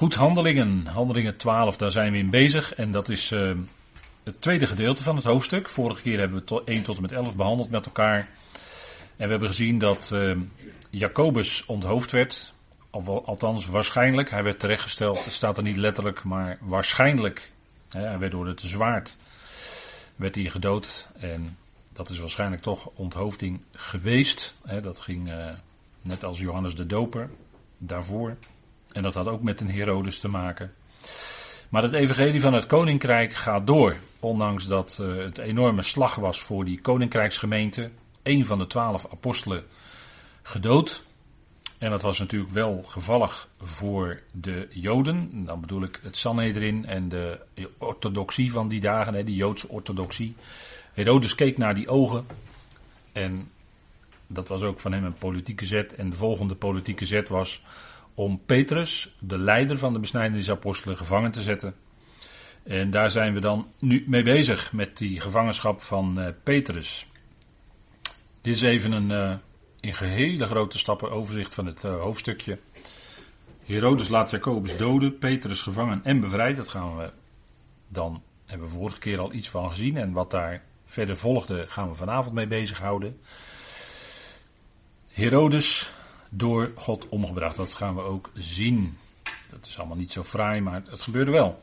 Goed, handelingen. Handelingen 12, daar zijn we in bezig. En dat is uh, het tweede gedeelte van het hoofdstuk. Vorige keer hebben we tot 1 tot en met 11 behandeld met elkaar. En we hebben gezien dat uh, Jacobus onthoofd werd. Althans, waarschijnlijk. Hij werd terechtgesteld. Staat er niet letterlijk, maar waarschijnlijk. Hè, hij werd door het zwaard werd hij gedood. En dat is waarschijnlijk toch onthoofding geweest. Hè, dat ging uh, net als Johannes de Doper daarvoor. En dat had ook met een Herodes te maken. Maar het evangelie van het koninkrijk gaat door. Ondanks dat uh, het enorme slag was voor die koninkrijksgemeente. Een van de twaalf apostelen gedood. En dat was natuurlijk wel gevallig voor de Joden. Dan bedoel ik het Sanhedrin en de orthodoxie van die dagen, hè, die Joodse orthodoxie. Herodes keek naar die ogen. En dat was ook van hem een politieke zet. En de volgende politieke zet was om Petrus, de leider van de besnijdenisapostelen, gevangen te zetten. En daar zijn we dan nu mee bezig met die gevangenschap van uh, Petrus. Dit is even een uh, in gehele grote stappen overzicht van het uh, hoofdstukje. Herodes laat Jacobus doden, Petrus gevangen en bevrijd. Dat gaan we dan, hebben we vorige keer al iets van gezien. En wat daar verder volgde, gaan we vanavond mee bezighouden. Herodes door God omgebracht. Dat gaan we ook zien. Dat is allemaal niet zo fraai, maar het gebeurde wel.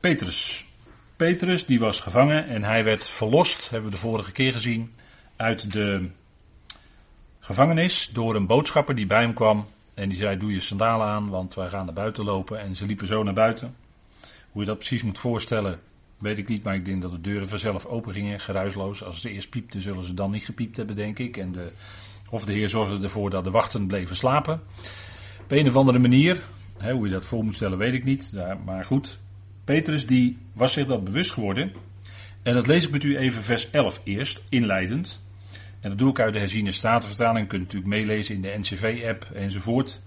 Petrus. Petrus die was gevangen en hij werd verlost, hebben we de vorige keer gezien, uit de gevangenis door een boodschapper die bij hem kwam. En die zei: Doe je sandalen aan, want wij gaan naar buiten lopen. En ze liepen zo naar buiten. Hoe je dat precies moet voorstellen, Weet ik niet, maar ik denk dat de deuren vanzelf open gingen, geruisloos. Als ze eerst piepten, zullen ze dan niet gepiept hebben, denk ik. En de, of de Heer zorgde ervoor dat de wachten bleven slapen. Op een of andere manier, hè, hoe je dat voor moet stellen, weet ik niet. maar goed, Petrus die was zich dat bewust geworden. En dat lees ik met u even vers 11 eerst, inleidend. En dat doe ik uit de herziene statenvertaling. Kunt natuurlijk meelezen in de NCV-app enzovoort.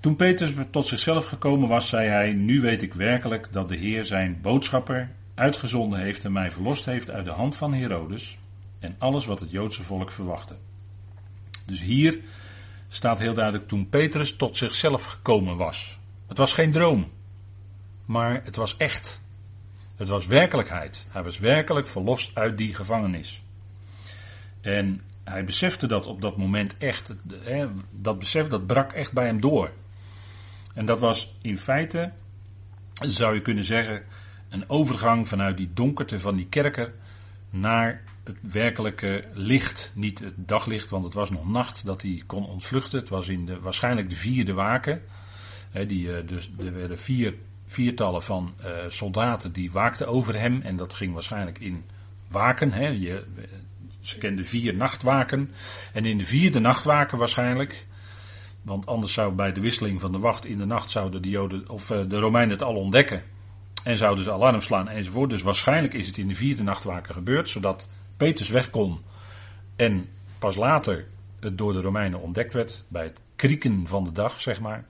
Toen Petrus tot zichzelf gekomen was, zei hij: Nu weet ik werkelijk dat de Heer zijn boodschapper uitgezonden heeft en mij verlost heeft uit de hand van Herodes en alles wat het Joodse volk verwachtte. Dus hier staat heel duidelijk toen Petrus tot zichzelf gekomen was. Het was geen droom, maar het was echt. Het was werkelijkheid. Hij was werkelijk verlost uit die gevangenis. En hij besefte dat op dat moment echt. Dat besef dat brak echt bij hem door. En dat was in feite, zou je kunnen zeggen, een overgang vanuit die donkerte van die kerker naar het werkelijke licht. Niet het daglicht, want het was nog nacht dat hij kon ontvluchten. Het was in de, waarschijnlijk de vierde waken. die, eh, dus er werden vier, viertallen van uh, soldaten die waakten over hem. En dat ging waarschijnlijk in waken. Je, ze kenden vier nachtwaken. En in de vierde nachtwaken waarschijnlijk want anders zou bij de wisseling van de wacht in de nacht zouden de Joden of eh, de Romeinen het al ontdekken. En zouden ze alarm slaan enzovoort. Dus waarschijnlijk is het in de vierde nachtwaken gebeurd, zodat Petrus weg kon. En pas later het door de Romeinen ontdekt werd, bij het krieken van de dag, zeg maar.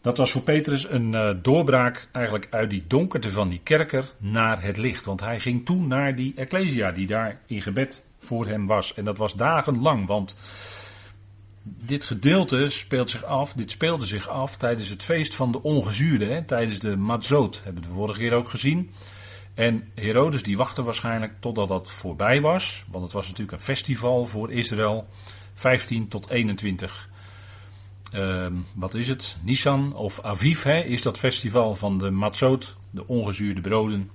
Dat was voor Petrus een uh, doorbraak eigenlijk uit die donkerte van die kerker naar het licht. Want hij ging toen naar die Ecclesia die daar in gebed voor hem was. En dat was dagenlang, want dit gedeelte speelt zich af, dit speelde zich af tijdens het feest van de ongezuurde, hè, tijdens de Matzot, hebben we de vorige keer ook gezien. En Herodes die wachtte waarschijnlijk totdat dat voorbij was, want het was natuurlijk een festival voor Israël, 15 tot 21. Uh, ehm, wat is het? Nisan of Aviv is dat festival van de Matzot, de ongezuurde broden.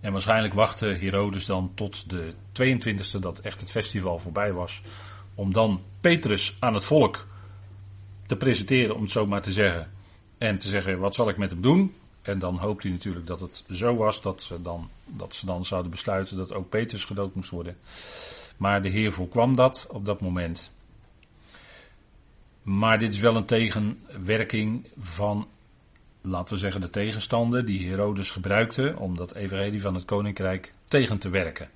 En waarschijnlijk wachtte Herodes dan tot de 22e dat echt het festival voorbij was om dan Petrus aan het volk te presenteren, om het zo maar te zeggen. En te zeggen, wat zal ik met hem doen? En dan hoopt hij natuurlijk dat het zo was dat ze dan, dat ze dan zouden besluiten dat ook Petrus gedood moest worden. Maar de Heer voorkwam dat op dat moment. Maar dit is wel een tegenwerking van, laten we zeggen, de tegenstander die Herodes gebruikte om dat evangelie van het koninkrijk tegen te werken.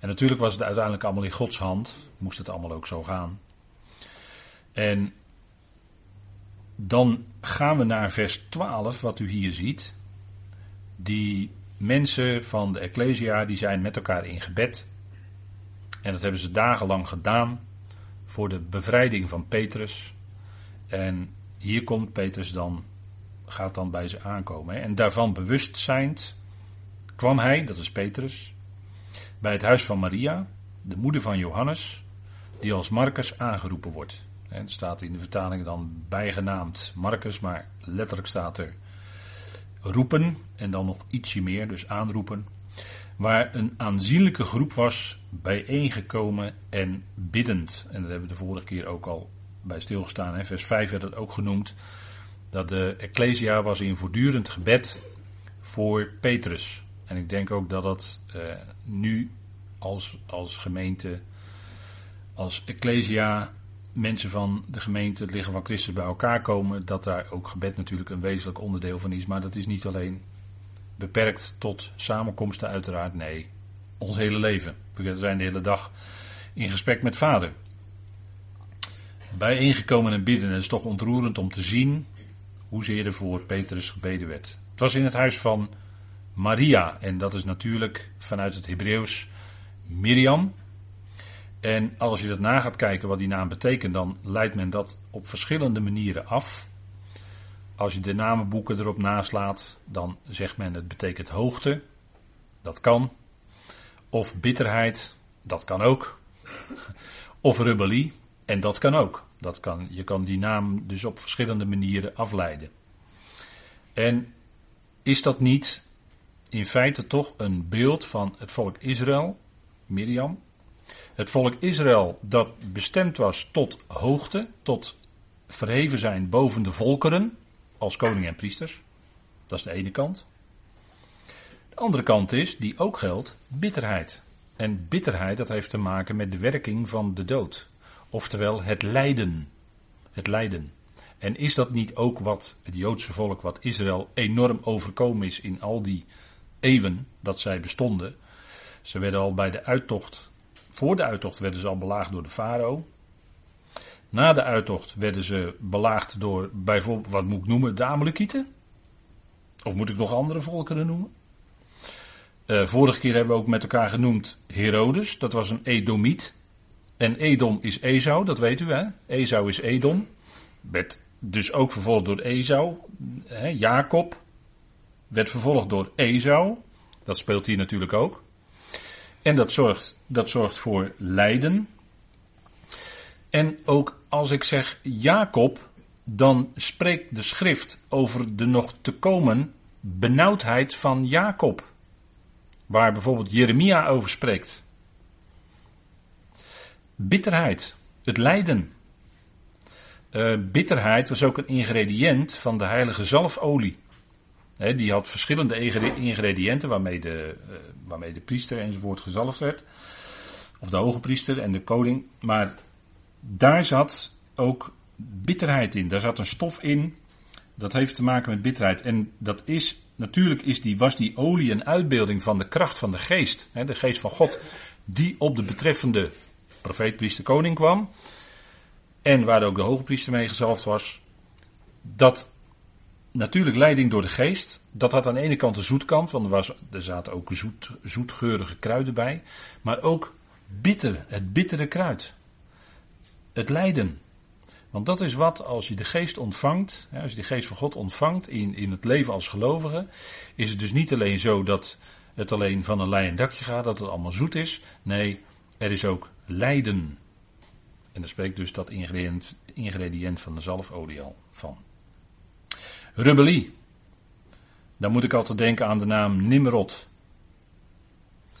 En natuurlijk was het uiteindelijk allemaal in Gods hand. Moest het allemaal ook zo gaan. En dan gaan we naar vers 12, wat u hier ziet. Die mensen van de Ecclesia, die zijn met elkaar in gebed. En dat hebben ze dagenlang gedaan. voor de bevrijding van Petrus. En hier komt Petrus dan, gaat dan bij ze aankomen. En daarvan bewust zijnd kwam hij, dat is Petrus, bij het huis van Maria, de moeder van Johannes, die als Marcus aangeroepen wordt. Het staat in de vertaling dan bijgenaamd Marcus, maar letterlijk staat er roepen en dan nog ietsje meer, dus aanroepen. Waar een aanzienlijke groep was bijeengekomen en biddend. En dat hebben we de vorige keer ook al bij stilgestaan. Hè. Vers 5 werd het ook genoemd. Dat de Ecclesia was in voortdurend gebed voor Petrus. En ik denk ook dat dat eh, nu als, als gemeente, als Ecclesia, mensen van de gemeente, het lichaam van Christus bij elkaar komen, dat daar ook gebed natuurlijk een wezenlijk onderdeel van is. Maar dat is niet alleen beperkt tot samenkomsten uiteraard, nee. Ons hele leven. We zijn de hele dag in gesprek met vader. Bijeengekomen en bidden. Het is toch ontroerend om te zien hoezeer er voor Petrus gebeden werd. Het was in het huis van Maria. En dat is natuurlijk vanuit het Hebreeuws Miriam. En als je dat na gaat kijken wat die naam betekent, dan leidt men dat op verschillende manieren af. Als je de namenboeken erop naslaat, dan zegt men het betekent hoogte. Dat kan. Of bitterheid. Dat kan ook. Of rebellie. En dat kan ook. Dat kan, je kan die naam dus op verschillende manieren afleiden. En is dat niet in feite toch een beeld van het volk Israël, Miriam? Het volk Israël dat bestemd was tot hoogte, tot verheven zijn boven de volkeren, als koning en priesters. Dat is de ene kant. De andere kant is, die ook geldt, bitterheid. En bitterheid, dat heeft te maken met de werking van de dood. Oftewel het lijden. Het lijden. En is dat niet ook wat het Joodse volk, wat Israël enorm overkomen is in al die eeuwen dat zij bestonden? Ze werden al bij de uittocht, voor de uittocht werden ze al belaagd door de farao. Na de uittocht werden ze belaagd door bijvoorbeeld, wat moet ik noemen, de? Of moet ik nog andere volkeren noemen? Uh, vorige keer hebben we ook met elkaar genoemd Herodes, dat was een Edomiet. En Edom is Esau, dat weet u hè. Esau is Edom. Werd dus ook vervolgd door Esau. Hè? Jacob werd vervolgd door Esau. Dat speelt hier natuurlijk ook. En dat zorgt, dat zorgt voor lijden. En ook als ik zeg Jacob, dan spreekt de schrift over de nog te komen benauwdheid van Jacob. Waar bijvoorbeeld Jeremia over spreekt. Bitterheid, het lijden. Uh, bitterheid was ook een ingrediënt van de heilige zalfolie. Die had verschillende ingrediënten waarmee de, uh, waarmee de priester enzovoort gezalfd werd. Of de hoge priester en de koning. Maar daar zat ook bitterheid in. Daar zat een stof in. Dat heeft te maken met bitterheid. En dat is, natuurlijk is die, was die olie een uitbeelding van de kracht van de geest. De geest van God. Die op de betreffende profeet, priester, koning kwam. En waar ook de hoge priester mee gezalfd was. Dat natuurlijk leiding door de geest. Dat had aan de ene kant de zoetkant, want er, was, er zaten ook zoet, zoetgeurige kruiden bij. Maar ook bitter, het bittere kruid het lijden. Want dat is wat, als je de geest ontvangt, als je de geest van God ontvangt in, in het leven als gelovige, is het dus niet alleen zo dat het alleen van een lei dakje gaat, dat het allemaal zoet is. Nee, er is ook lijden. En daar spreekt dus dat ingrediënt, ingrediënt van de zalfolie al van. Rebellie. Dan moet ik altijd denken aan de naam Nimrod.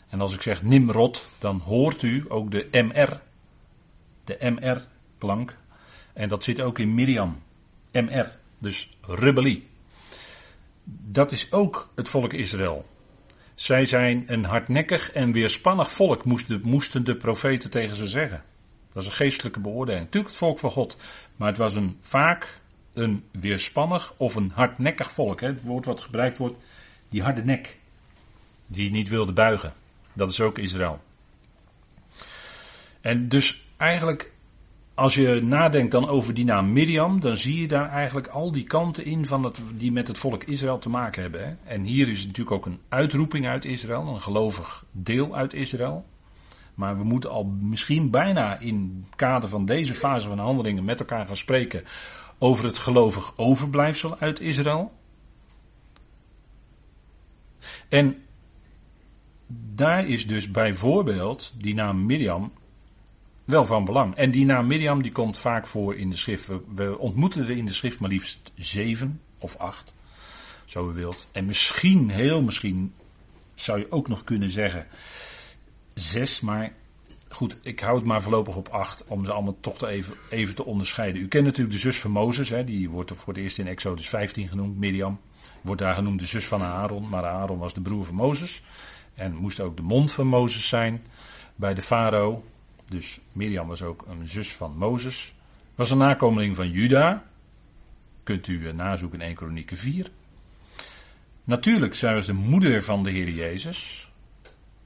En als ik zeg Nimrod, dan hoort u ook de MR de MR-klank. En dat zit ook in Miriam. MR, dus rebellie. Dat is ook het volk Israël. Zij zijn een hardnekkig en weerspannig volk, moesten, moesten de profeten tegen ze zeggen. Dat is een geestelijke beoordeling. Natuurlijk het volk van God, maar het was een, vaak een weerspannig of een hardnekkig volk. Hè? Het woord wat gebruikt wordt, die harde nek. Die niet wilde buigen. Dat is ook Israël. En dus eigenlijk, als je nadenkt dan over die naam Miriam, dan zie je daar eigenlijk al die kanten in van het, die met het volk Israël te maken hebben. Hè? En hier is natuurlijk ook een uitroeping uit Israël, een gelovig deel uit Israël. Maar we moeten al misschien bijna in het kader van deze fase van handelingen met elkaar gaan spreken over het gelovig overblijfsel uit Israël. En daar is dus bijvoorbeeld die naam Mirjam wel van belang. En die naam Mirjam die komt vaak voor in de schrift. We, ontmoeten er in de schrift maar liefst zeven of acht, zo u wilt. En misschien, heel misschien, zou je ook nog kunnen zeggen zes, maar goed, ik hou het maar voorlopig op acht om ze allemaal toch te even, even te onderscheiden. U kent natuurlijk de zus van Mozes, hè, die wordt voor het eerst in Exodus 15 genoemd, Mirjam. Wordt daar genoemd de zus van Aaron, maar Aaron was de broer van Mozes. En moest ook de mond van Mozes zijn bij de farao. Dus Mirjam was ook een zus van Mozes. Was een nakomeling van Juda. Kunt u eh, nazoeken in 1 Kronieken 4. Natuurlijk, zij was de moeder van de Heer Jezus.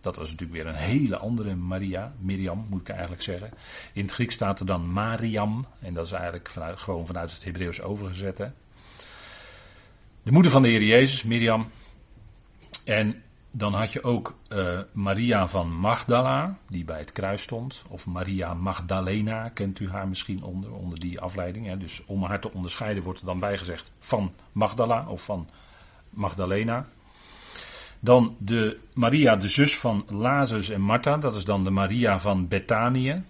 Dat was natuurlijk weer een hele andere Maria, Miriam moet ik eigenlijk zeggen. In het Grieks staat er dan Mariam. En dat is eigenlijk vanuit, gewoon vanuit het Hebreeuws overgezet. De moeder van de Heer Jezus, Miriam. En dan had je ook uh, Maria van Magdala, die bij het kruis stond. Of Maria Magdalena, kent u haar misschien onder, onder die afleiding. Hè? Dus om haar te onderscheiden wordt er dan bijgezegd van Magdala of van Magdalena. Dan de Maria, de zus van Lazarus en Martha, dat is dan de Maria van Betanië.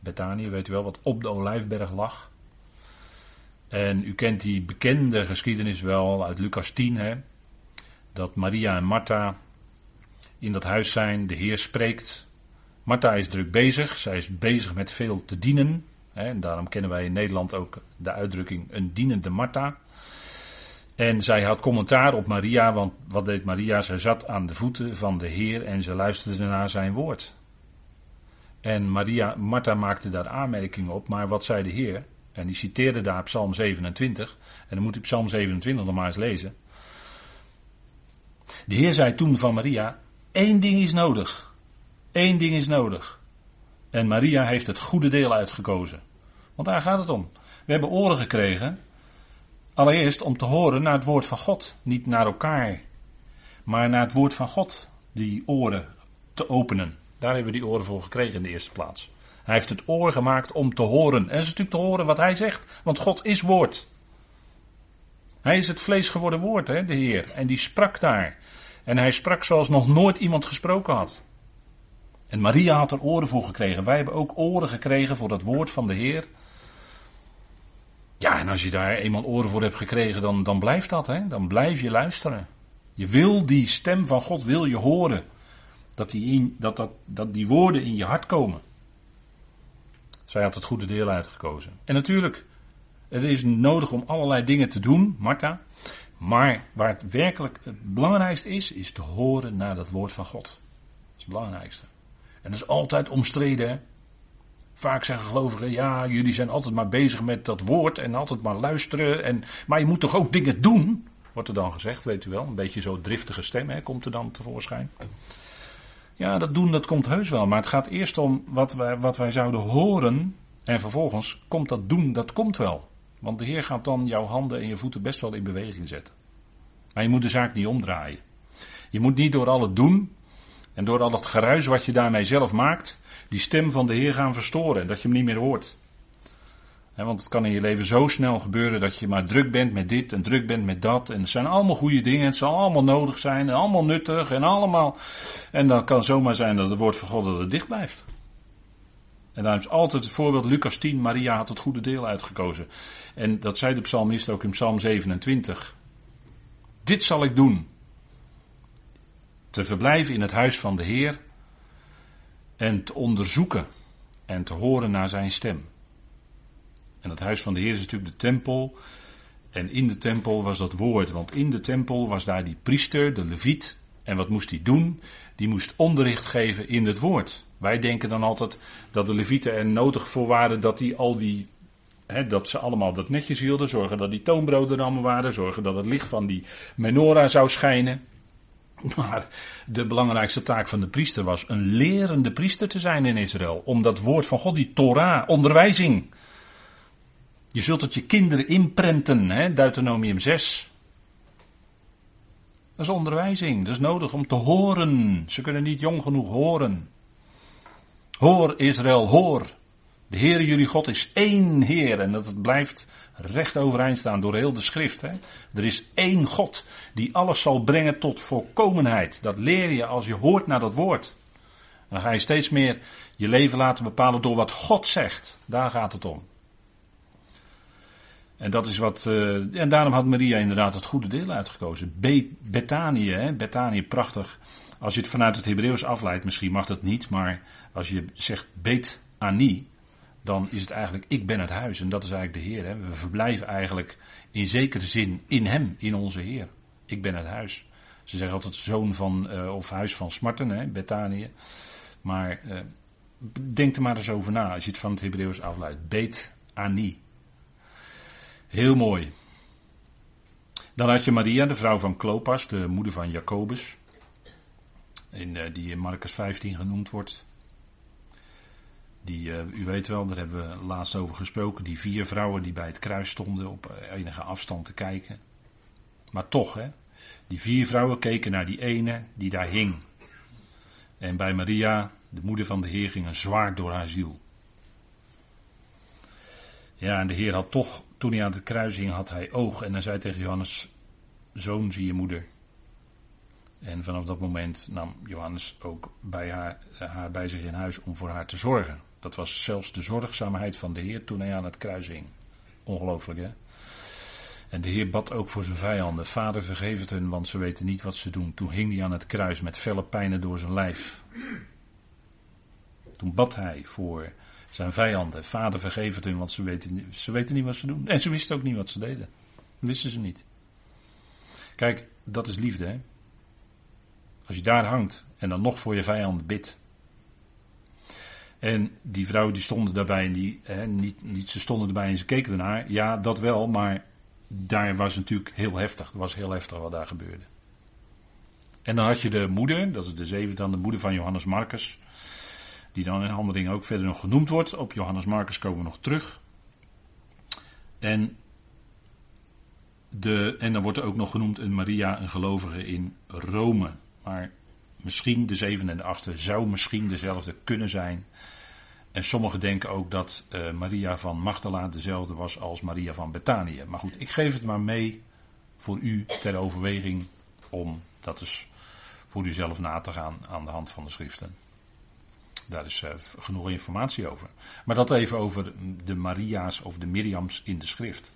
Betanië, weet u wel, wat op de Olijfberg lag. En u kent die bekende geschiedenis wel uit Lucas 10, hè dat Maria en Martha in dat huis zijn, de Heer spreekt. Martha is druk bezig, zij is bezig met veel te dienen. Hè, en daarom kennen wij in Nederland ook de uitdrukking een dienende Martha. En zij had commentaar op Maria, want wat deed Maria? Zij zat aan de voeten van de Heer en ze luisterde naar zijn woord. En Maria, Martha maakte daar aanmerkingen op, maar wat zei de Heer? En die citeerde daar Psalm 27. En dan moet u Psalm 27 nog maar eens lezen. De Heer zei toen van Maria: één ding is nodig. Eén ding is nodig. En Maria heeft het goede deel uitgekozen. Want daar gaat het om. We hebben oren gekregen. Allereerst om te horen naar het woord van God. Niet naar elkaar. Maar naar het woord van God. Die oren te openen. Daar hebben we die oren voor gekregen in de eerste plaats. Hij heeft het oor gemaakt om te horen. En is natuurlijk te horen wat hij zegt. Want God is woord. Hij is het vlees geworden woord, hè, de Heer. En die sprak daar. En hij sprak zoals nog nooit iemand gesproken had. En Maria had er oren voor gekregen. Wij hebben ook oren gekregen voor dat woord van de Heer. Ja, en als je daar eenmaal oren voor hebt gekregen, dan, dan blijft dat, hè? Dan blijf je luisteren. Je wil die stem van God, wil je horen. Dat die, in, dat, dat, dat die woorden in je hart komen. Zij had het goede deel uitgekozen. En natuurlijk, het is nodig om allerlei dingen te doen, Martha. Maar waar het werkelijk het belangrijkste is, is te horen naar dat woord van God. Dat is het belangrijkste. En dat is altijd omstreden. Vaak zeggen gelovigen, ja, jullie zijn altijd maar bezig met dat woord en altijd maar luisteren. En, maar je moet toch ook dingen doen, wordt er dan gezegd, weet u wel. Een beetje zo driftige stem hè, komt er dan tevoorschijn. Ja, dat doen, dat komt heus wel. Maar het gaat eerst om wat wij, wat wij zouden horen. En vervolgens komt dat doen, dat komt wel. Want de Heer gaat dan jouw handen en je voeten best wel in beweging zetten. Maar je moet de zaak niet omdraaien. Je moet niet door al het doen en door al het geruis wat je daarmee zelf maakt, die stem van de Heer gaan verstoren en dat je hem niet meer hoort. want het kan in je leven zo snel gebeuren dat je maar druk bent met dit en druk bent met dat. En het zijn allemaal goede dingen, het zal allemaal nodig zijn en allemaal nuttig en allemaal. En dan kan zomaar zijn dat het woord van God dat het dicht blijft. En daarom is altijd het voorbeeld Lucas 10, Maria had het goede deel uitgekozen. En dat zei de psalmist ook in psalm 27. Dit zal ik doen. Te verblijven in het huis van de Heer en te onderzoeken en te horen naar zijn stem. En het huis van de Heer is natuurlijk de tempel. En in de tempel was dat woord, want in de tempel was daar die priester, de leviet. En wat moest hij doen? Die moest onderricht geven in het woord. Wij denken dan altijd dat de levieten er nodig voor waren dat die al die dat ze allemaal dat netjes hielden, zorgen dat die toonbroden er allemaal waren, zorgen dat het licht van die menorah zou schijnen. Maar de belangrijkste taak van de priester was een lerende priester te zijn in Israël. Om dat woord van God, die Torah, onderwijzing. Je zult het je kinderen inprenten, hè, Deuteronomium 6. Dat is onderwijzing, dat is nodig om te horen. Ze kunnen niet jong genoeg horen. Hoor Israël, hoor. De Heer jullie God is één Heer. En dat het blijft recht overeind staan door heel de schrift. Hè? Er is één God die alles zal brengen tot volkomenheid. Dat leer je als je hoort naar dat woord. En dan ga je steeds meer je leven laten bepalen door wat God zegt. Daar gaat het om. En dat is wat. Uh, en daarom had Maria inderdaad het goede deel uitgekozen. Be Betanië, hè? Prachtig. Als je het vanuit het Hebreeuws afleidt, misschien mag dat niet, maar als je zegt Bet Ani, dan is het eigenlijk ik ben het huis en dat is eigenlijk de Heer. Hè? We verblijven eigenlijk in zekere zin in Hem, in onze Heer. Ik ben het huis. Ze zeggen altijd zoon van, uh, of huis van smarten, hè. Maar uh, denk er maar eens over na als je het van het Hebreeuws afleidt. Bet Ani. Heel mooi. Dan had je Maria, de vrouw van Klopas, de moeder van Jacobus. In, uh, die in Marcus 15 genoemd wordt. Die, uh, u weet wel, daar hebben we laatst over gesproken. Die vier vrouwen die bij het kruis stonden op enige afstand te kijken. Maar toch, hè. Die vier vrouwen keken naar die ene die daar hing. En bij Maria, de moeder van de Heer, ging een zwaard door haar ziel. Ja, en de Heer had toch, toen hij aan het kruis hing, had hij oog. En hij zei tegen Johannes, zoon zie je moeder. En vanaf dat moment nam Johannes ook bij haar, haar bij zich in huis om voor haar te zorgen. Dat was zelfs de zorgzaamheid van de Heer toen hij aan het kruis hing. Ongelooflijk hè. En de Heer bad ook voor zijn vijanden. Vader vergeef het hun, want ze weten niet wat ze doen. Toen hing hij aan het kruis met felle pijnen door zijn lijf. Toen bad hij voor zijn vijanden. Vader vergeef het hun, want ze weten, ze weten niet wat ze doen. En ze wisten ook niet wat ze deden. Wisten ze niet. Kijk, dat is liefde hè. Als je daar hangt en dan nog voor je vijanden bidt. En die vrouwen die stonden daarbij en die, hè, niet, niet, ze stonden erbij en ze keken ernaar. Ja, dat wel, maar daar was natuurlijk heel heftig. Het was heel heftig wat daar gebeurde. En dan had je de moeder, dat is de zevende dan, de moeder van Johannes Marcus. Die dan in handeling ook verder nog genoemd wordt. Op Johannes Marcus komen we nog terug. En, de, en dan wordt er ook nog genoemd een Maria, een gelovige in Rome. Maar misschien de zevende en de achtste zou misschien dezelfde kunnen zijn. En sommigen denken ook dat uh, Maria van Magdala dezelfde was als Maria van Betanië. Maar goed, ik geef het maar mee voor u ter overweging om dat eens voor uzelf na te gaan aan de hand van de schriften. Daar is uh, genoeg informatie over. Maar dat even over de Maria's of de Miriams in de schrift.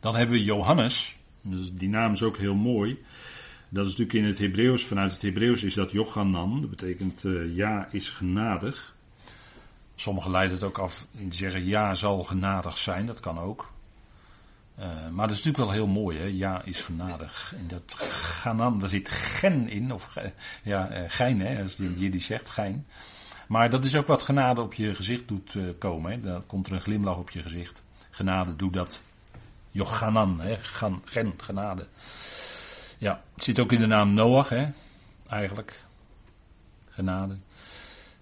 Dan hebben we Johannes. Dus die naam is ook heel mooi. Dat is natuurlijk in het Hebreeuws, vanuit het Hebreeuws is dat Jochanan. Dat betekent uh, ja is genadig. Sommigen leiden het ook af in zeggen ja zal genadig zijn, dat kan ook. Uh, maar dat is natuurlijk wel heel mooi, hè? ja is genadig. En dat ganan, daar zit gen in, of ja, uh, gein, hè, als die zegt, gein. Maar dat is ook wat genade op je gezicht doet komen. Hè? Dan komt er een glimlach op je gezicht. Genade doet dat. Jochanan, hè? Gan, gen, genade. Ja, het zit ook in de naam Noach, hè? eigenlijk. Genade.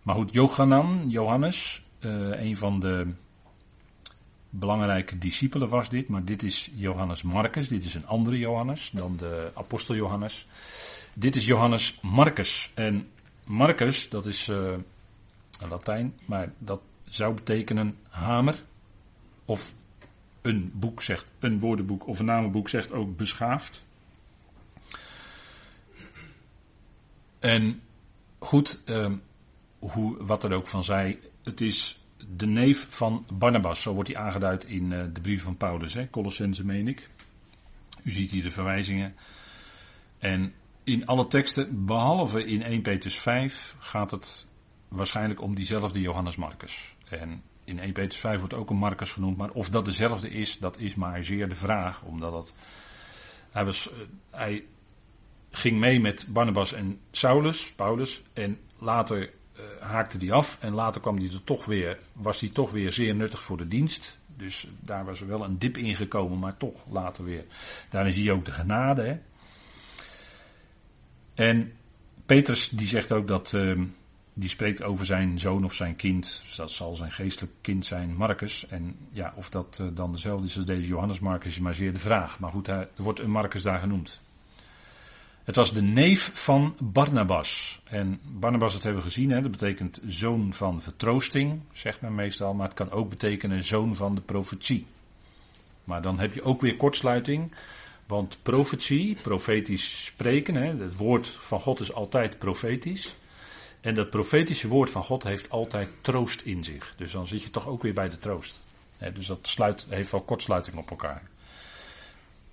Maar goed, Johanan, Johannes, uh, een van de belangrijke discipelen was dit, maar dit is Johannes Marcus, dit is een andere Johannes dan de apostel Johannes. Dit is Johannes Marcus. En Marcus, dat is uh, Latijn, maar dat zou betekenen hamer. Of een boek zegt, een woordenboek of een namenboek zegt ook beschaafd. En goed, uh, hoe, wat er ook van zij, het is de neef van Barnabas, zo wordt hij aangeduid in uh, de brief van Paulus, hè, Colossense meen ik. U ziet hier de verwijzingen. En in alle teksten, behalve in 1 Petrus 5, gaat het waarschijnlijk om diezelfde Johannes Marcus. En in 1 Petrus 5 wordt ook een Marcus genoemd, maar of dat dezelfde is, dat is maar zeer de vraag, omdat het, hij, was, eh, hij ging mee met Barnabas en Saulus, Paulus, en later uh, haakte die af en later kwam die er toch weer, was hij toch weer zeer nuttig voor de dienst. Dus daar was er wel een dip in gekomen, maar toch later weer. Daarin zie je ook de genade. Hè? En Petrus die zegt ook dat, uh, die spreekt over zijn zoon of zijn kind. Dus dat zal zijn geestelijk kind zijn, Marcus. En ja, of dat uh, dan dezelfde is als deze Johannes Marcus is maar zeer de vraag. Maar goed, er wordt een Marcus daar genoemd. Het was de neef van Barnabas. En Barnabas, dat hebben we gezien, hè, dat betekent zoon van vertroosting, zegt men meestal, maar het kan ook betekenen zoon van de profetie. Maar dan heb je ook weer kortsluiting, want profetie, profetisch spreken, hè, het woord van God is altijd profetisch. En dat profetische woord van God heeft altijd troost in zich. Dus dan zit je toch ook weer bij de troost. dus dat sluit, heeft wel kortsluiting op elkaar.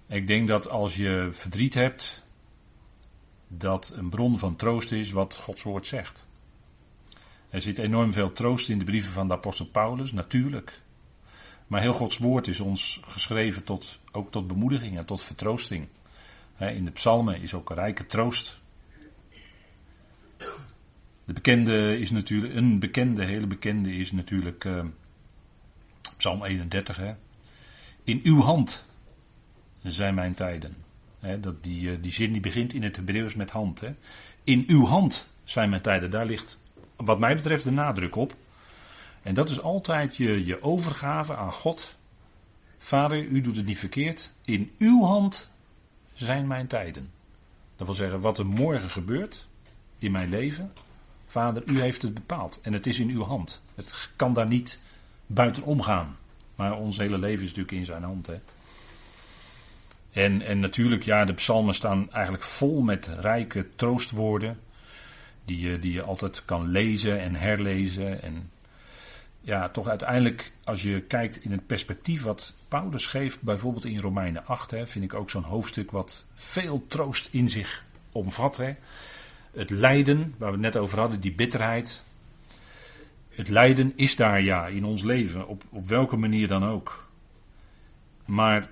Ik denk dat als je verdriet hebt, dat een bron van troost is wat Gods woord zegt. Er zit enorm veel troost in de brieven van de apostel Paulus, natuurlijk. Maar heel Gods woord is ons geschreven tot, ook tot bemoediging en tot vertroosting. In de psalmen is ook een rijke troost. De bekende is natuurlijk, een bekende, hele bekende is natuurlijk uh, Psalm 31. Hè. In uw hand zijn mijn tijden dat die, eh, die zin die begint in het Hebreeuws met hand. In uw hand zijn mijn tijden. Daar ligt wat mij betreft de nadruk op. En dat is altijd je, je overgave aan God. Vader, u doet het niet verkeerd. In uw hand zijn mijn tijden. Dat wil zeggen, wat er morgen gebeurt in mijn leven. Vader, u heeft het bepaald. En het is in uw hand. Het kan daar niet buiten omgaan. Maar ons hele leven is natuurlijk in zijn hand. En, en natuurlijk, ja, de psalmen staan eigenlijk vol met rijke troostwoorden. Die je, die je altijd kan lezen en herlezen. En ja, toch uiteindelijk, als je kijkt in het perspectief wat Paulus geeft, bijvoorbeeld in Romeinen 8, hè, vind ik ook zo'n hoofdstuk wat veel troost in zich omvat. Hè. Het lijden, waar we het net over hadden, die bitterheid. Het lijden is daar ja in ons leven, op, op welke manier dan ook. Maar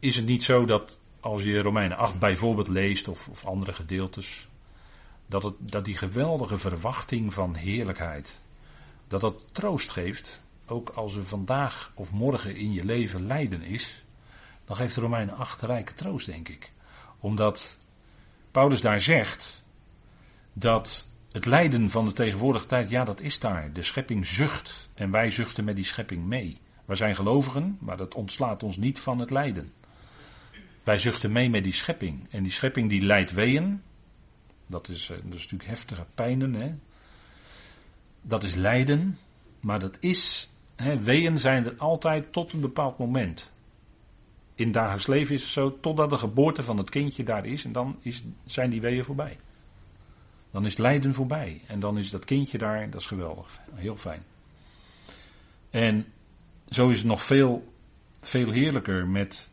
is het niet zo dat als je Romeinen 8 bijvoorbeeld leest of, of andere gedeeltes, dat, het, dat die geweldige verwachting van heerlijkheid, dat dat troost geeft, ook als er vandaag of morgen in je leven lijden is, dan geeft Romeinen 8 rijke troost, denk ik. Omdat Paulus daar zegt dat het lijden van de tegenwoordige tijd, ja, dat is daar. De schepping zucht en wij zuchten met die schepping mee. Wij zijn gelovigen, maar dat ontslaat ons niet van het lijden. Wij zuchten mee met die schepping. En die schepping die leidt weeën. Dat is, eh, dat is natuurlijk heftige pijnen. Hè? Dat is lijden. Maar dat is. Hè, weeën zijn er altijd tot een bepaald moment. In dagelijks leven is het zo, totdat de geboorte van het kindje daar is. En dan is, zijn die weeën voorbij. Dan is lijden voorbij. En dan is dat kindje daar, dat is geweldig. Heel fijn. En zo is het nog veel, veel heerlijker met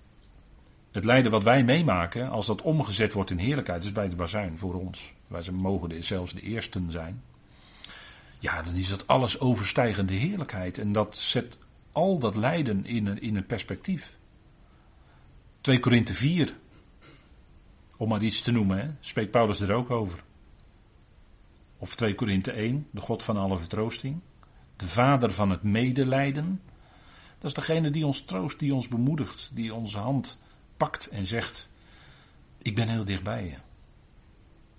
het lijden wat wij meemaken, als dat omgezet wordt in heerlijkheid, is bij de bazuin voor ons. Wij mogen zelfs de eersten zijn. Ja, dan is dat alles overstijgende heerlijkheid. En dat zet al dat lijden in een, in een perspectief. 2 Korinthe 4, om maar iets te noemen, hè, spreekt Paulus er ook over. Of 2 Korinthe 1, de God van alle vertroosting. De vader van het medelijden. Dat is degene die ons troost, die ons bemoedigt, die onze hand pakt en zegt: Ik ben heel dichtbij je.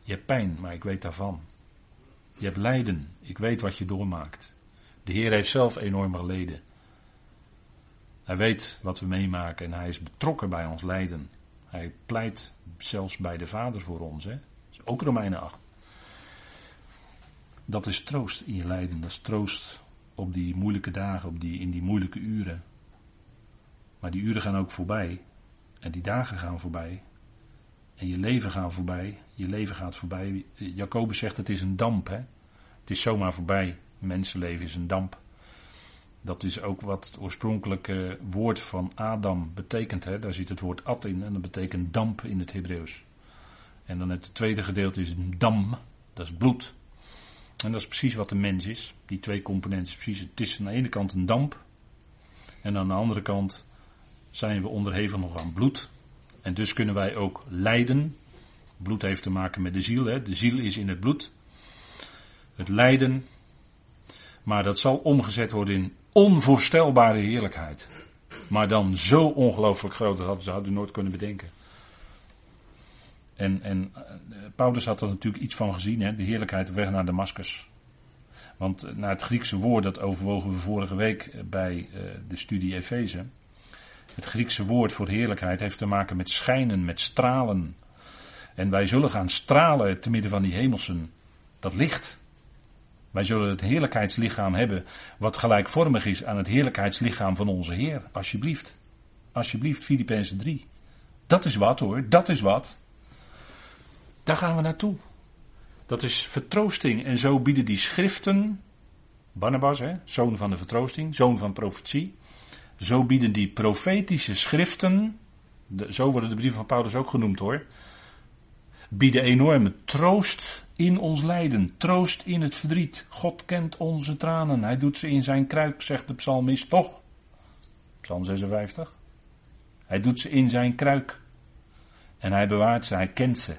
Je hebt pijn, maar ik weet daarvan. Je hebt lijden, ik weet wat je doormaakt. De Heer heeft zelf enorm geleden. Hij weet wat we meemaken en hij is betrokken bij ons lijden. Hij pleit zelfs bij de Vader voor ons. Hè? Ook Romeinen 8. Dat is troost in je lijden. Dat is troost op die moeilijke dagen, op die, in die moeilijke uren. Maar die uren gaan ook voorbij. En die dagen gaan voorbij. En je leven gaat voorbij. Je leven gaat voorbij. Jacobus zegt het is een damp. Hè? Het is zomaar voorbij. Mensenleven is een damp. Dat is ook wat het oorspronkelijke woord van Adam betekent. Hè? Daar zit het woord at in en dat betekent damp in het Hebreeuws. En dan het tweede gedeelte is dam, dat is bloed. En dat is precies wat de mens is. Die twee componenten. Precies, het is aan de ene kant een damp. En aan de andere kant zijn we onderhevig nog aan bloed. En dus kunnen wij ook lijden. Bloed heeft te maken met de ziel. Hè? De ziel is in het bloed. Het lijden. Maar dat zal omgezet worden in onvoorstelbare heerlijkheid. Maar dan zo ongelooflijk groot, dat hadden u nooit kunnen bedenken. En, en eh, Paulus had er natuurlijk iets van gezien, hè? de heerlijkheid op weg naar Damascus. Want eh, naar het Griekse woord, dat overwogen we vorige week bij uh, de studie Efeze. Het Griekse woord voor heerlijkheid heeft te maken met schijnen, met stralen. En wij zullen gaan stralen te midden van die hemelsen. Dat licht. Wij zullen het heerlijkheidslichaam hebben. wat gelijkvormig is aan het heerlijkheidslichaam van onze Heer. Alsjeblieft. Alsjeblieft, Filippenzen 3. Dat is wat hoor, dat is wat. Daar gaan we naartoe. Dat is vertroosting. En zo bieden die schriften. Barnabas, hè, zoon van de vertroosting, zoon van profetie. Zo bieden die profetische schriften. Zo worden de brieven van Paulus ook genoemd hoor bieden enorme troost in ons lijden, troost in het verdriet. God kent onze tranen, hij doet ze in zijn kruik, zegt de psalmist toch? Psalm 56. Hij doet ze in zijn kruik. En hij bewaart ze, hij kent ze.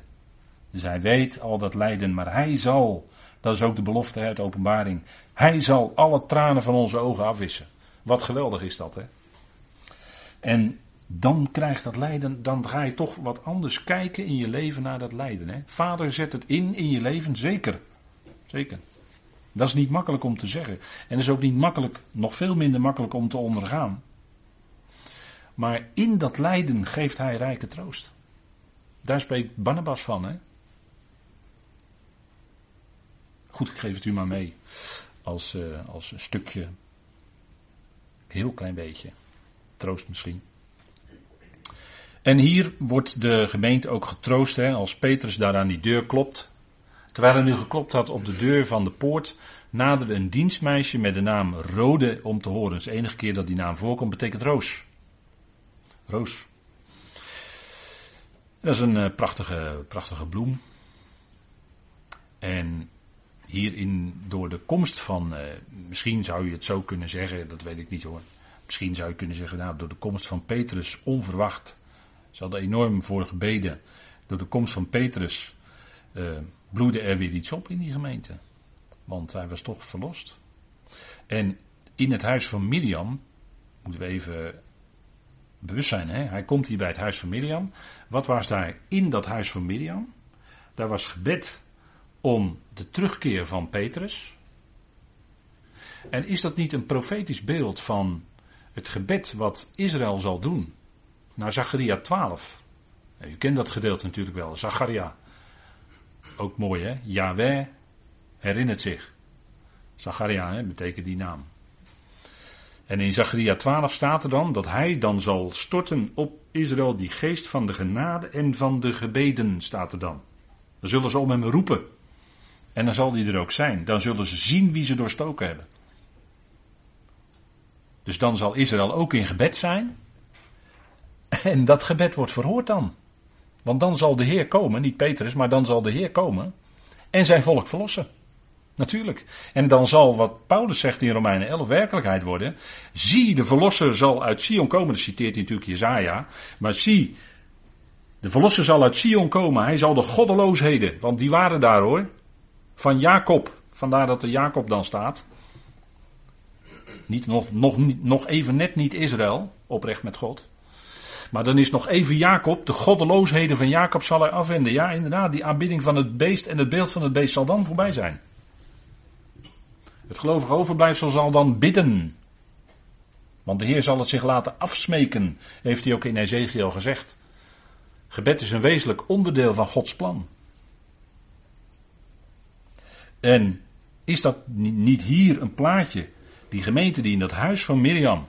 Dus hij weet al dat lijden, maar hij zal, dat is ook de belofte uit de openbaring, hij zal alle tranen van onze ogen afwissen. Wat geweldig is dat, hè? En dan krijgt dat lijden, dan ga je toch wat anders kijken in je leven naar dat lijden. Hè? Vader zet het in in je leven, zeker. Zeker. Dat is niet makkelijk om te zeggen. En dat is ook niet makkelijk, nog veel minder makkelijk om te ondergaan. Maar in dat lijden geeft hij rijke troost. Daar spreekt Barnabas van. Hè? Goed, ik geef het u maar mee. Als, uh, als een stukje. Heel klein beetje. Troost misschien. En hier wordt de gemeente ook getroost hè, als Petrus daar aan die deur klopt. Terwijl hij nu geklopt had op de deur van de poort, naderde een dienstmeisje met de naam Rode om te horen. Is de enige keer dat die naam voorkomt, betekent roos. Roos. Dat is een uh, prachtige, prachtige bloem. En hierin door de komst van, uh, misschien zou je het zo kunnen zeggen, dat weet ik niet hoor. Misschien zou je kunnen zeggen, nou, door de komst van Petrus onverwacht ze hadden enorm voor gebeden. Door de komst van Petrus uh, bloedde er weer iets op in die gemeente. Want hij was toch verlost. En in het huis van Miriam, moeten we even bewust zijn, hè? hij komt hier bij het huis van Miriam. Wat was daar in dat huis van Miriam? Daar was gebed om de terugkeer van Petrus. En is dat niet een profetisch beeld van het gebed wat Israël zal doen naar Zacharia 12. U kent dat gedeelte natuurlijk wel, Zacharia. Ook mooi hè, Yahweh herinnert zich. Zacharia hè, betekent die naam. En in Zacharia 12 staat er dan dat hij dan zal storten op Israël die geest van de genade en van de gebeden, staat er dan. Dan zullen ze om hem roepen. En dan zal hij er ook zijn. Dan zullen ze zien wie ze doorstoken hebben. Dus dan zal Israël ook in gebed zijn. En dat gebed wordt verhoord dan. Want dan zal de Heer komen, niet Petrus, maar dan zal de Heer komen en zijn volk verlossen. Natuurlijk. En dan zal wat Paulus zegt in Romeinen 11 werkelijkheid worden. Zie, de verlosser zal uit Sion komen. Dat citeert hij natuurlijk Jezaja. Maar zie, de verlosser zal uit Sion komen. Hij zal de goddeloosheden, want die waren daar hoor. Van Jacob. Vandaar dat er Jacob dan staat. Niet, nog, nog, nog even net niet Israël, oprecht met God. Maar dan is nog even Jacob, de goddeloosheden van Jacob zal hij afwenden. Ja, inderdaad, die aanbidding van het beest en het beeld van het beest zal dan voorbij zijn. Het gelovige overblijfsel zal dan bidden. Want de Heer zal het zich laten afsmeken, heeft hij ook in Ezekiel gezegd. Gebed is een wezenlijk onderdeel van Gods plan. En is dat niet hier een plaatje, die gemeente die in dat huis van Mirjam,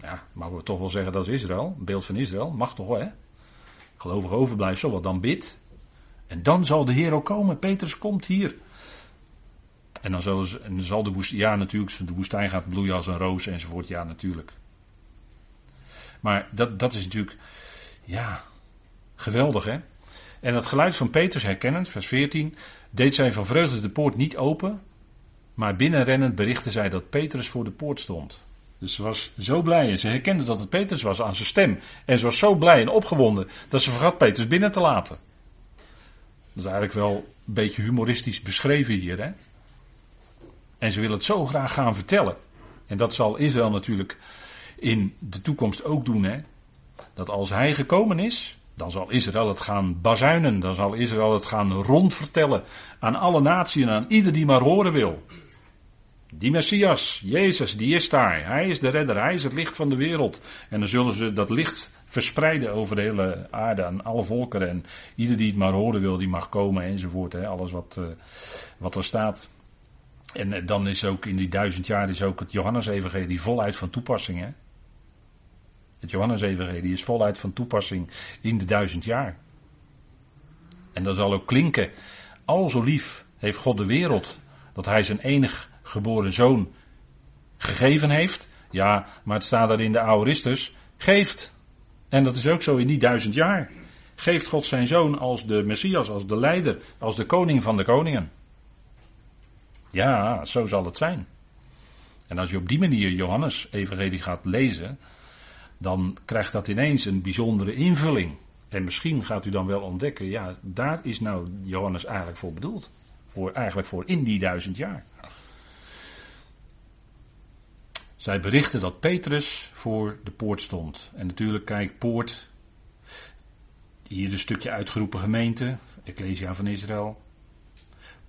ja, mogen we toch wel zeggen dat is Israël, een beeld van Israël, mag toch wel hè. Gelovig overblijfsel, wat dan bidt. En dan zal de Heer ook komen. Petrus komt hier. En dan, dan zal de woestijn, ja natuurlijk, de woestijn gaat bloeien als een roos enzovoort, ja natuurlijk. Maar dat, dat is natuurlijk, ja, geweldig hè. En dat geluid van Petrus herkennend, vers 14, deed zij van vreugde de poort niet open, maar binnenrennend berichtte zij dat Petrus voor de poort stond. Dus ze was zo blij en ze herkende dat het Petrus was aan zijn stem. En ze was zo blij en opgewonden dat ze vergat Petrus binnen te laten. Dat is eigenlijk wel een beetje humoristisch beschreven hier. Hè? En ze wil het zo graag gaan vertellen. En dat zal Israël natuurlijk in de toekomst ook doen. Hè? Dat als hij gekomen is, dan zal Israël het gaan bazuinen. Dan zal Israël het gaan rondvertellen aan alle naties en aan ieder die maar horen wil. Die Messias, Jezus, die is daar. Hij is de redder, hij is het licht van de wereld. En dan zullen ze dat licht verspreiden over de hele aarde aan alle volkeren. En ieder die het maar horen wil, die mag komen enzovoort. Hè. Alles wat, uh, wat er staat. En uh, dan is ook in die duizend jaar is ook het Johannes-evangelie voluit van toepassing. Hè. Het Johannes-evangelie is voluit van toepassing in de duizend jaar. En dat zal ook klinken. Al zo lief heeft God de wereld dat hij zijn enig geboren zoon gegeven heeft. Ja, maar het staat daar in de Aoristus. Geeft. En dat is ook zo in die duizend jaar. Geeft God zijn zoon als de Messias, als de leider, als de koning van de koningen. Ja, zo zal het zijn. En als je op die manier Johannes evangelie gaat lezen, dan krijgt dat ineens een bijzondere invulling. En misschien gaat u dan wel ontdekken, ja, daar is nou Johannes eigenlijk voor bedoeld. Voor, eigenlijk voor in die duizend jaar. Zij berichten dat Petrus voor de poort stond. En natuurlijk, kijk, poort. Hier een stukje uitgeroepen gemeente, Ecclesia van Israël.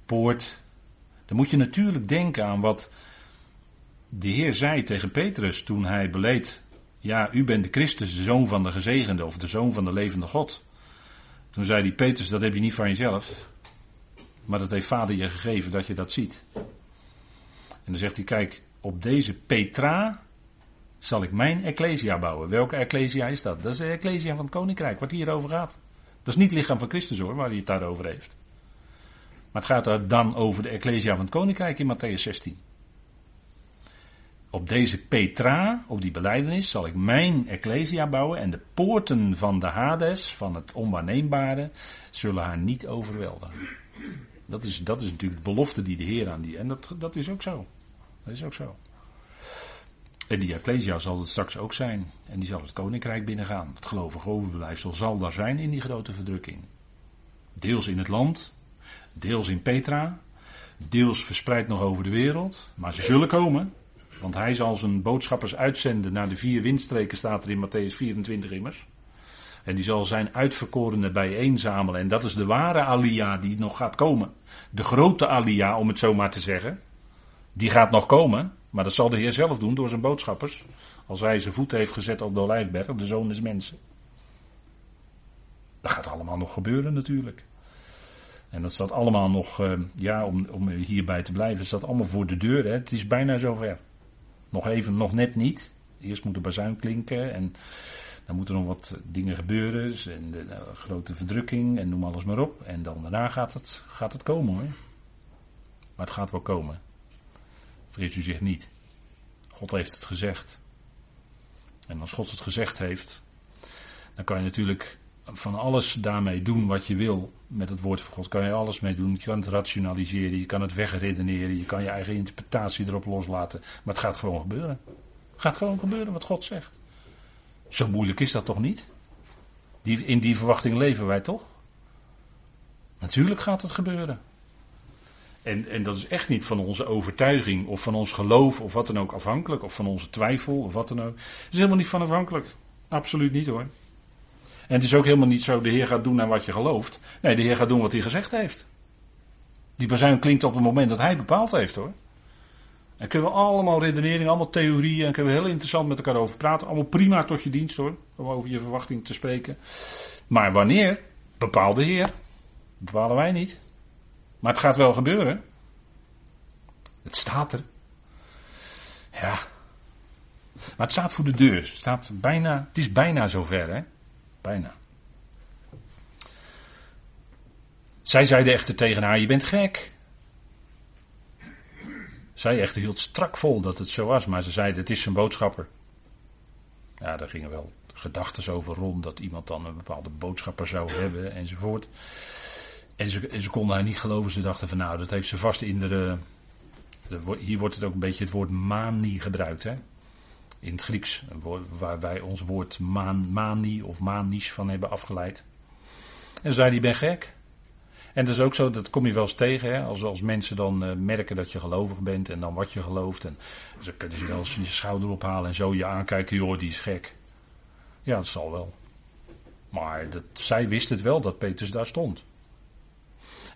Poort. Dan moet je natuurlijk denken aan wat de Heer zei tegen Petrus toen hij beleed. Ja, u bent de Christus, de zoon van de gezegende of de zoon van de levende God. Toen zei hij, Petrus, dat heb je niet van jezelf. Maar dat heeft vader je gegeven dat je dat ziet. En dan zegt hij, kijk, op deze Petra zal ik mijn Ecclesia bouwen. Welke Ecclesia is dat? Dat is de Ecclesia van het Koninkrijk, wat hier over gaat. Dat is niet het lichaam van Christus hoor, waar hij het daarover heeft. Maar het gaat er dan over de Ecclesia van het Koninkrijk in Matthäus 16. Op deze Petra, op die beleidenis, zal ik mijn Ecclesia bouwen en de poorten van de Hades, van het onwaarneembare, zullen haar niet overweldigen. Dat is, dat is natuurlijk de belofte die de Heer aan die. En dat, dat is ook zo. Dat is ook zo. En die Ecclesia zal het straks ook zijn. En die zal het koninkrijk binnengaan. Het gelovige overblijfsel zal daar zijn in die grote verdrukking. Deels in het land, deels in Petra, deels verspreid nog over de wereld. Maar ze zullen komen. Want hij zal zijn boodschappers uitzenden naar de vier windstreken, staat er in Matthäus 24 immers. En die zal zijn uitverkorenen bijeenzamelen. En dat is de ware Alia die nog gaat komen. De grote Alia, om het zo maar te zeggen. Die gaat nog komen. Maar dat zal de Heer zelf doen door zijn boodschappers. Als hij zijn voet heeft gezet op de Olijfberg, de zoon des mensen. Dat gaat allemaal nog gebeuren natuurlijk. En dat staat allemaal nog, uh, ja, om, om hierbij te blijven, staat allemaal voor de deur. Hè. Het is bijna zover. Nog even, nog net niet. Eerst moet de bazuin klinken en dan moeten nog wat dingen gebeuren. Dus, en de, de, grote verdrukking en noem alles maar op. En dan daarna gaat het, gaat het komen hoor. Maar het gaat wel komen. Vrees u zich niet. God heeft het gezegd. En als God het gezegd heeft, dan kan je natuurlijk van alles daarmee doen wat je wil met het woord van God. Kan je alles mee doen. Je kan het rationaliseren, je kan het wegredeneren, je kan je eigen interpretatie erop loslaten. Maar het gaat gewoon gebeuren. Het gaat gewoon gebeuren wat God zegt. Zo moeilijk is dat toch niet? Die, in die verwachting leven wij toch? Natuurlijk gaat het gebeuren. En, en dat is echt niet van onze overtuiging of van ons geloof of wat dan ook afhankelijk. Of van onze twijfel of wat dan ook. Het is helemaal niet van afhankelijk. Absoluut niet hoor. En het is ook helemaal niet zo, de Heer gaat doen naar wat je gelooft. Nee, de Heer gaat doen wat hij gezegd heeft. Die bazuin klinkt op het moment dat hij bepaald heeft hoor. En kunnen we allemaal redeneringen, allemaal theorieën en kunnen we heel interessant met elkaar over praten. Allemaal prima tot je dienst hoor, om over je verwachting te spreken. Maar wanneer, bepaalt de Heer. Bepalen wij niet. Maar het gaat wel gebeuren. Het staat er. Ja. Maar het staat voor de deur. Het, staat bijna, het is bijna zover, hè? Bijna. Zij zeiden echter tegen haar: Je bent gek. Zij echter hield strak vol dat het zo was, maar ze zeiden: Het is zijn boodschapper. Ja, daar gingen wel gedachten over rond dat iemand dan een bepaalde boodschapper zou hebben enzovoort. En ze, ze, konden haar niet geloven. Ze dachten van nou, dat heeft ze vast in de, de, Hier wordt het ook een beetje het woord mani gebruikt. Hè? In het Grieks. Waar wij ons woord man, mani of manisch van hebben afgeleid. En ze zei, die ben gek. En dat is ook zo, dat kom je wel eens tegen. Hè? Als, als mensen dan uh, merken dat je gelovig bent en dan wat je gelooft. En ze kunnen ze wel eens je schouder ophalen en zo je aankijken. Joh, die is gek. Ja, dat zal wel. Maar dat, zij wist het wel dat Petrus daar stond.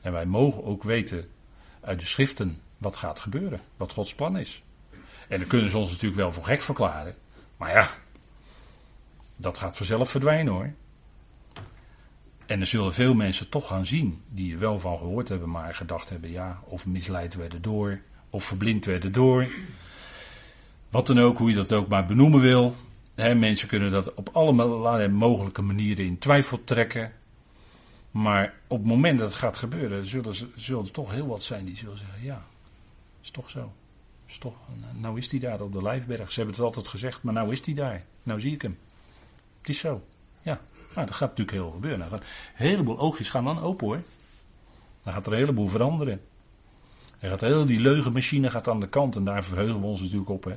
En wij mogen ook weten uit de schriften wat gaat gebeuren, wat Gods plan is. En dan kunnen ze ons natuurlijk wel voor gek verklaren. Maar ja, dat gaat vanzelf verdwijnen hoor. En er zullen veel mensen toch gaan zien die er wel van gehoord hebben, maar gedacht hebben, ja, of misleid werden door, of verblind werden door. Wat dan ook, hoe je dat ook maar benoemen wil. mensen kunnen dat op allerlei mogelijke manieren in twijfel trekken. Maar op het moment dat het gaat gebeuren, zullen, zullen er toch heel wat zijn die zullen zeggen: ja, is toch zo. Toch, nou is hij daar op de Lijfberg. Ze hebben het altijd gezegd, maar nou is hij daar. Nou zie ik hem. Het is zo. Ja, nou, dat gaat natuurlijk heel gebeuren. Nou, een heleboel oogjes gaan dan open hoor. Dan gaat er een heleboel veranderen. Er gaat heel die leugenmachine gaat aan de kant en daar verheugen we ons natuurlijk op. Hè.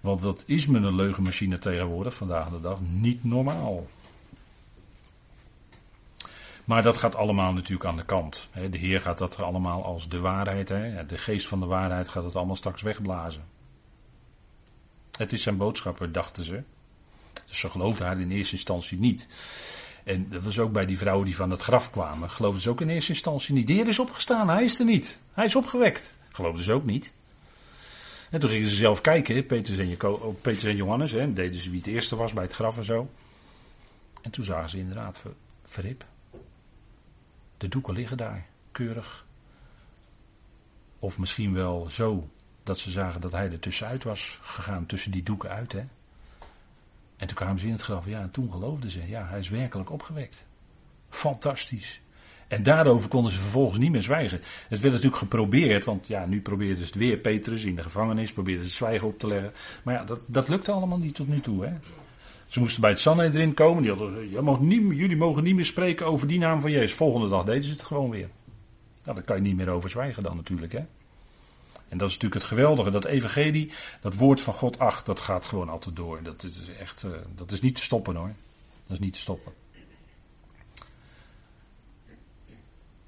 Want dat is met een leugenmachine tegenwoordig, vandaag de dag, niet normaal. Maar dat gaat allemaal natuurlijk aan de kant. De Heer gaat dat allemaal als de waarheid, de geest van de waarheid gaat het allemaal straks wegblazen. Het is zijn boodschapper, dachten ze. Dus ze geloofden haar in eerste instantie niet. En dat was ook bij die vrouwen die van het graf kwamen. Geloofden ze ook in eerste instantie niet. De Heer is opgestaan, hij is er niet. Hij is opgewekt. Geloofden ze ook niet. En toen gingen ze zelf kijken, Petrus en, Petrus en Johannes, hè, deden ze wie het eerste was bij het graf en zo. En toen zagen ze inderdaad ver, verrip. De doeken liggen daar, keurig. Of misschien wel zo dat ze zagen dat hij er tussenuit was gegaan, tussen die doeken uit. Hè. En toen kwamen ze in het graf, ja, en toen geloofden ze, ja, hij is werkelijk opgewekt. Fantastisch. En daarover konden ze vervolgens niet meer zwijgen. Het werd natuurlijk geprobeerd, want ja, nu probeerden ze het weer. Petrus in de gevangenis probeerden ze het zwijgen op te leggen. Maar ja, dat, dat lukte allemaal niet tot nu toe. Hè. Ze moesten bij het Sanhedrin komen. Die je niet, jullie mogen niet meer spreken over die naam van Jezus. Volgende dag deden ze het gewoon weer. Nou, daar kan je niet meer over zwijgen dan natuurlijk. Hè. En dat is natuurlijk het geweldige. Dat evangelie, dat woord van God, ach, dat gaat gewoon altijd door. Dat is echt, uh, dat is niet te stoppen hoor. Dat is niet te stoppen.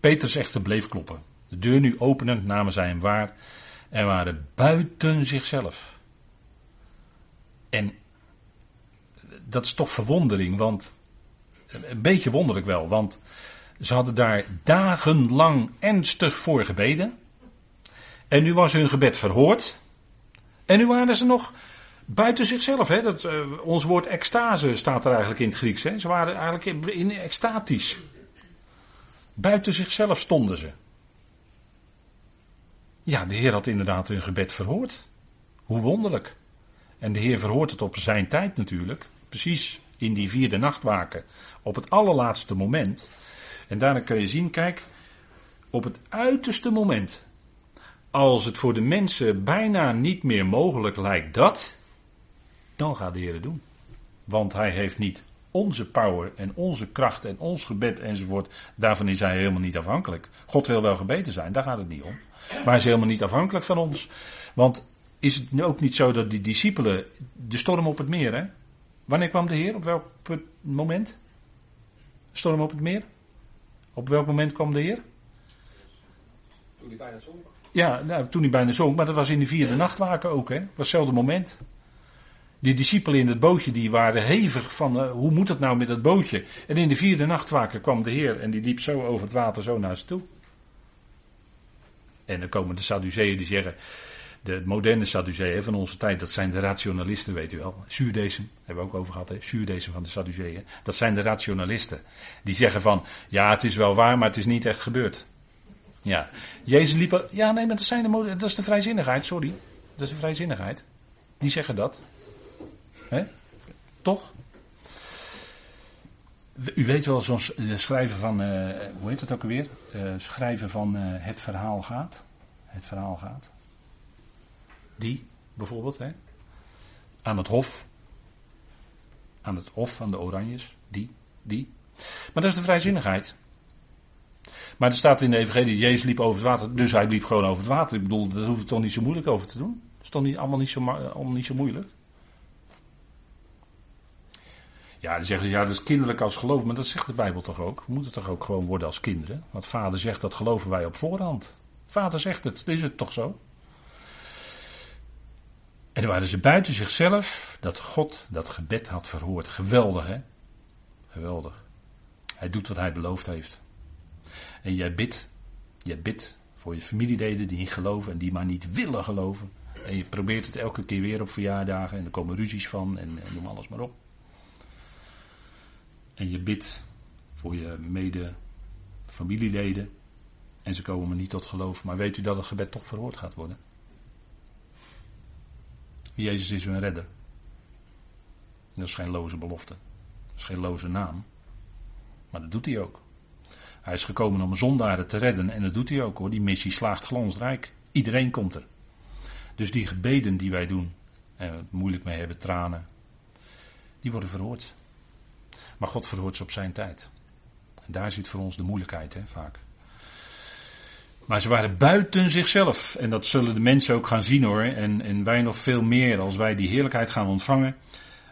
Petrus echter bleef kloppen. De deur nu openend namen zij hem waar en waren buiten zichzelf. En dat is toch verwondering, want een beetje wonderlijk wel, want ze hadden daar dagenlang ernstig voor gebeden. En nu was hun gebed verhoord. En nu waren ze nog buiten zichzelf. Hè? Dat, uh, ons woord extase staat er eigenlijk in het Grieks. Hè? Ze waren eigenlijk in extatisch. Buiten zichzelf stonden ze. Ja, de Heer had inderdaad hun gebed verhoord. Hoe wonderlijk. En de Heer verhoort het op zijn tijd natuurlijk. Precies in die vierde nachtwaken. Op het allerlaatste moment. En daarna kun je zien, kijk, op het uiterste moment. Als het voor de mensen bijna niet meer mogelijk lijkt dat, dan gaat de Heer het doen. Want hij heeft niet onze power en onze kracht en ons gebed enzovoort, daarvan is hij helemaal niet afhankelijk. God wil wel gebeten zijn, daar gaat het niet om. Maar hij is helemaal niet afhankelijk van ons. Want is het ook niet zo dat die discipelen, de storm op het meer, hè? Wanneer kwam de Heer? Op welk moment? Storm op het meer? Op welk moment kwam de Heer? Toen hij bijna zonk. Ja, nou, toen hij bijna zonk, maar dat was in de vierde nachtwaken ook, hè? Dat was hetzelfde moment. Die discipelen in het bootje die waren hevig van uh, hoe moet het nou met dat bootje. En in de vierde nachtwaker kwam de Heer en die liep zo over het water zo naar ze toe. En dan komen de Sadduceeën die zeggen, de moderne Sadduceeën van onze tijd, dat zijn de rationalisten, weet u wel. Zuurdesem, hebben we ook over gehad, hè? Van de Sadduceeën. Dat zijn de rationalisten. Die zeggen van, ja het is wel waar, maar het is niet echt gebeurd. Ja, Jezus liep, ja nee, maar dat, zijn de, dat is de vrijzinnigheid, sorry. Dat is de vrijzinnigheid. Die zeggen dat. Hè? Toch? U weet wel, zo'n eh, schrijven van, uh, hoe heet het ook alweer? Uh, schrijven van het verhaal gaat. Het verhaal gaat. Die, bijvoorbeeld, hè? Aan het hof. Aan het hof van de Oranjes. Die, die. Maar dat is de vrijzinnigheid. Maar er staat in de Evangelie, Jezus liep over het water, dus hij liep gewoon over het water. Ik bedoel, daar hoeft het toch niet zo moeilijk over te doen? Dat is toch niet, allemaal, niet zo, allemaal niet zo moeilijk? Ja, die zeggen, ja, dat is kinderlijk als geloof, maar dat zegt de Bijbel toch ook? We moeten toch ook gewoon worden als kinderen? Want vader zegt, dat geloven wij op voorhand. Vader zegt het, is het toch zo? En waren ze buiten zichzelf dat God dat gebed had verhoord. Geweldig, hè? Geweldig. Hij doet wat hij beloofd heeft. En jij bidt, jij bidt Voor je familieleden die niet geloven en die maar niet willen geloven. En je probeert het elke keer weer op verjaardagen en er komen ruzies van en, en noem alles maar op. En je bidt voor je mede familieleden en ze komen maar niet tot geloof. Maar weet u dat het gebed toch verhoord gaat worden? Jezus is hun redder. Dat is geen loze belofte. Dat is geen loze naam. Maar dat doet hij ook. Hij is gekomen om zondaren te redden en dat doet hij ook hoor. Die missie slaagt glansrijk. Iedereen komt er. Dus die gebeden die wij doen, en het moeilijk mee hebben, tranen, die worden verhoord. Maar God verhoort ze op zijn tijd. En daar zit voor ons de moeilijkheid, hè, vaak. Maar ze waren buiten zichzelf. En dat zullen de mensen ook gaan zien hoor. En, en wij nog veel meer als wij die heerlijkheid gaan ontvangen.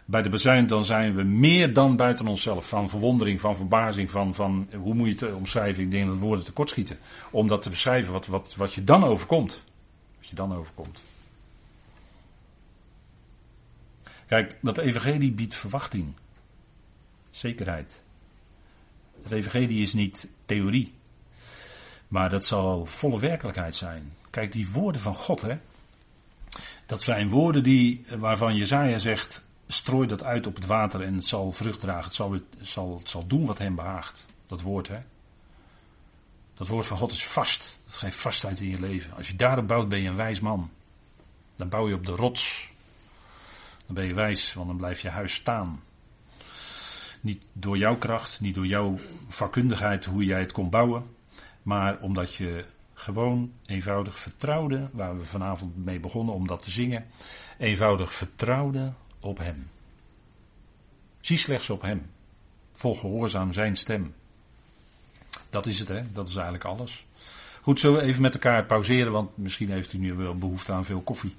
Bij de bezuin dan zijn we meer dan buiten onszelf. Van verwondering, van verbazing, van, van hoe moet je het omschrijven? Ik denk dat woorden tekortschieten. Om dat te beschrijven wat, wat, wat je dan overkomt. Wat je dan overkomt. Kijk, dat evangelie biedt verwachting. Zekerheid. Het evangelie is niet theorie. Maar dat zal volle werkelijkheid zijn. Kijk, die woorden van God, hè. Dat zijn woorden die, waarvan Jezaja zegt, strooi dat uit op het water en het zal vrucht dragen. Het zal, het zal, het zal doen wat hem behaagt. Dat woord, hè. Dat woord van God is vast. Dat geeft vastheid in je leven. Als je daarop bouwt, ben je een wijs man. Dan bouw je op de rots. Dan ben je wijs, want dan blijft je huis staan. Niet door jouw kracht, niet door jouw vakkundigheid hoe jij het kon bouwen, maar omdat je gewoon eenvoudig vertrouwde, waar we vanavond mee begonnen om dat te zingen, eenvoudig vertrouwde op Hem. Zie slechts op Hem. Volg gehoorzaam Zijn stem. Dat is het, hè? Dat is eigenlijk alles. Goed, zullen we even met elkaar pauzeren, want misschien heeft u nu wel behoefte aan veel koffie.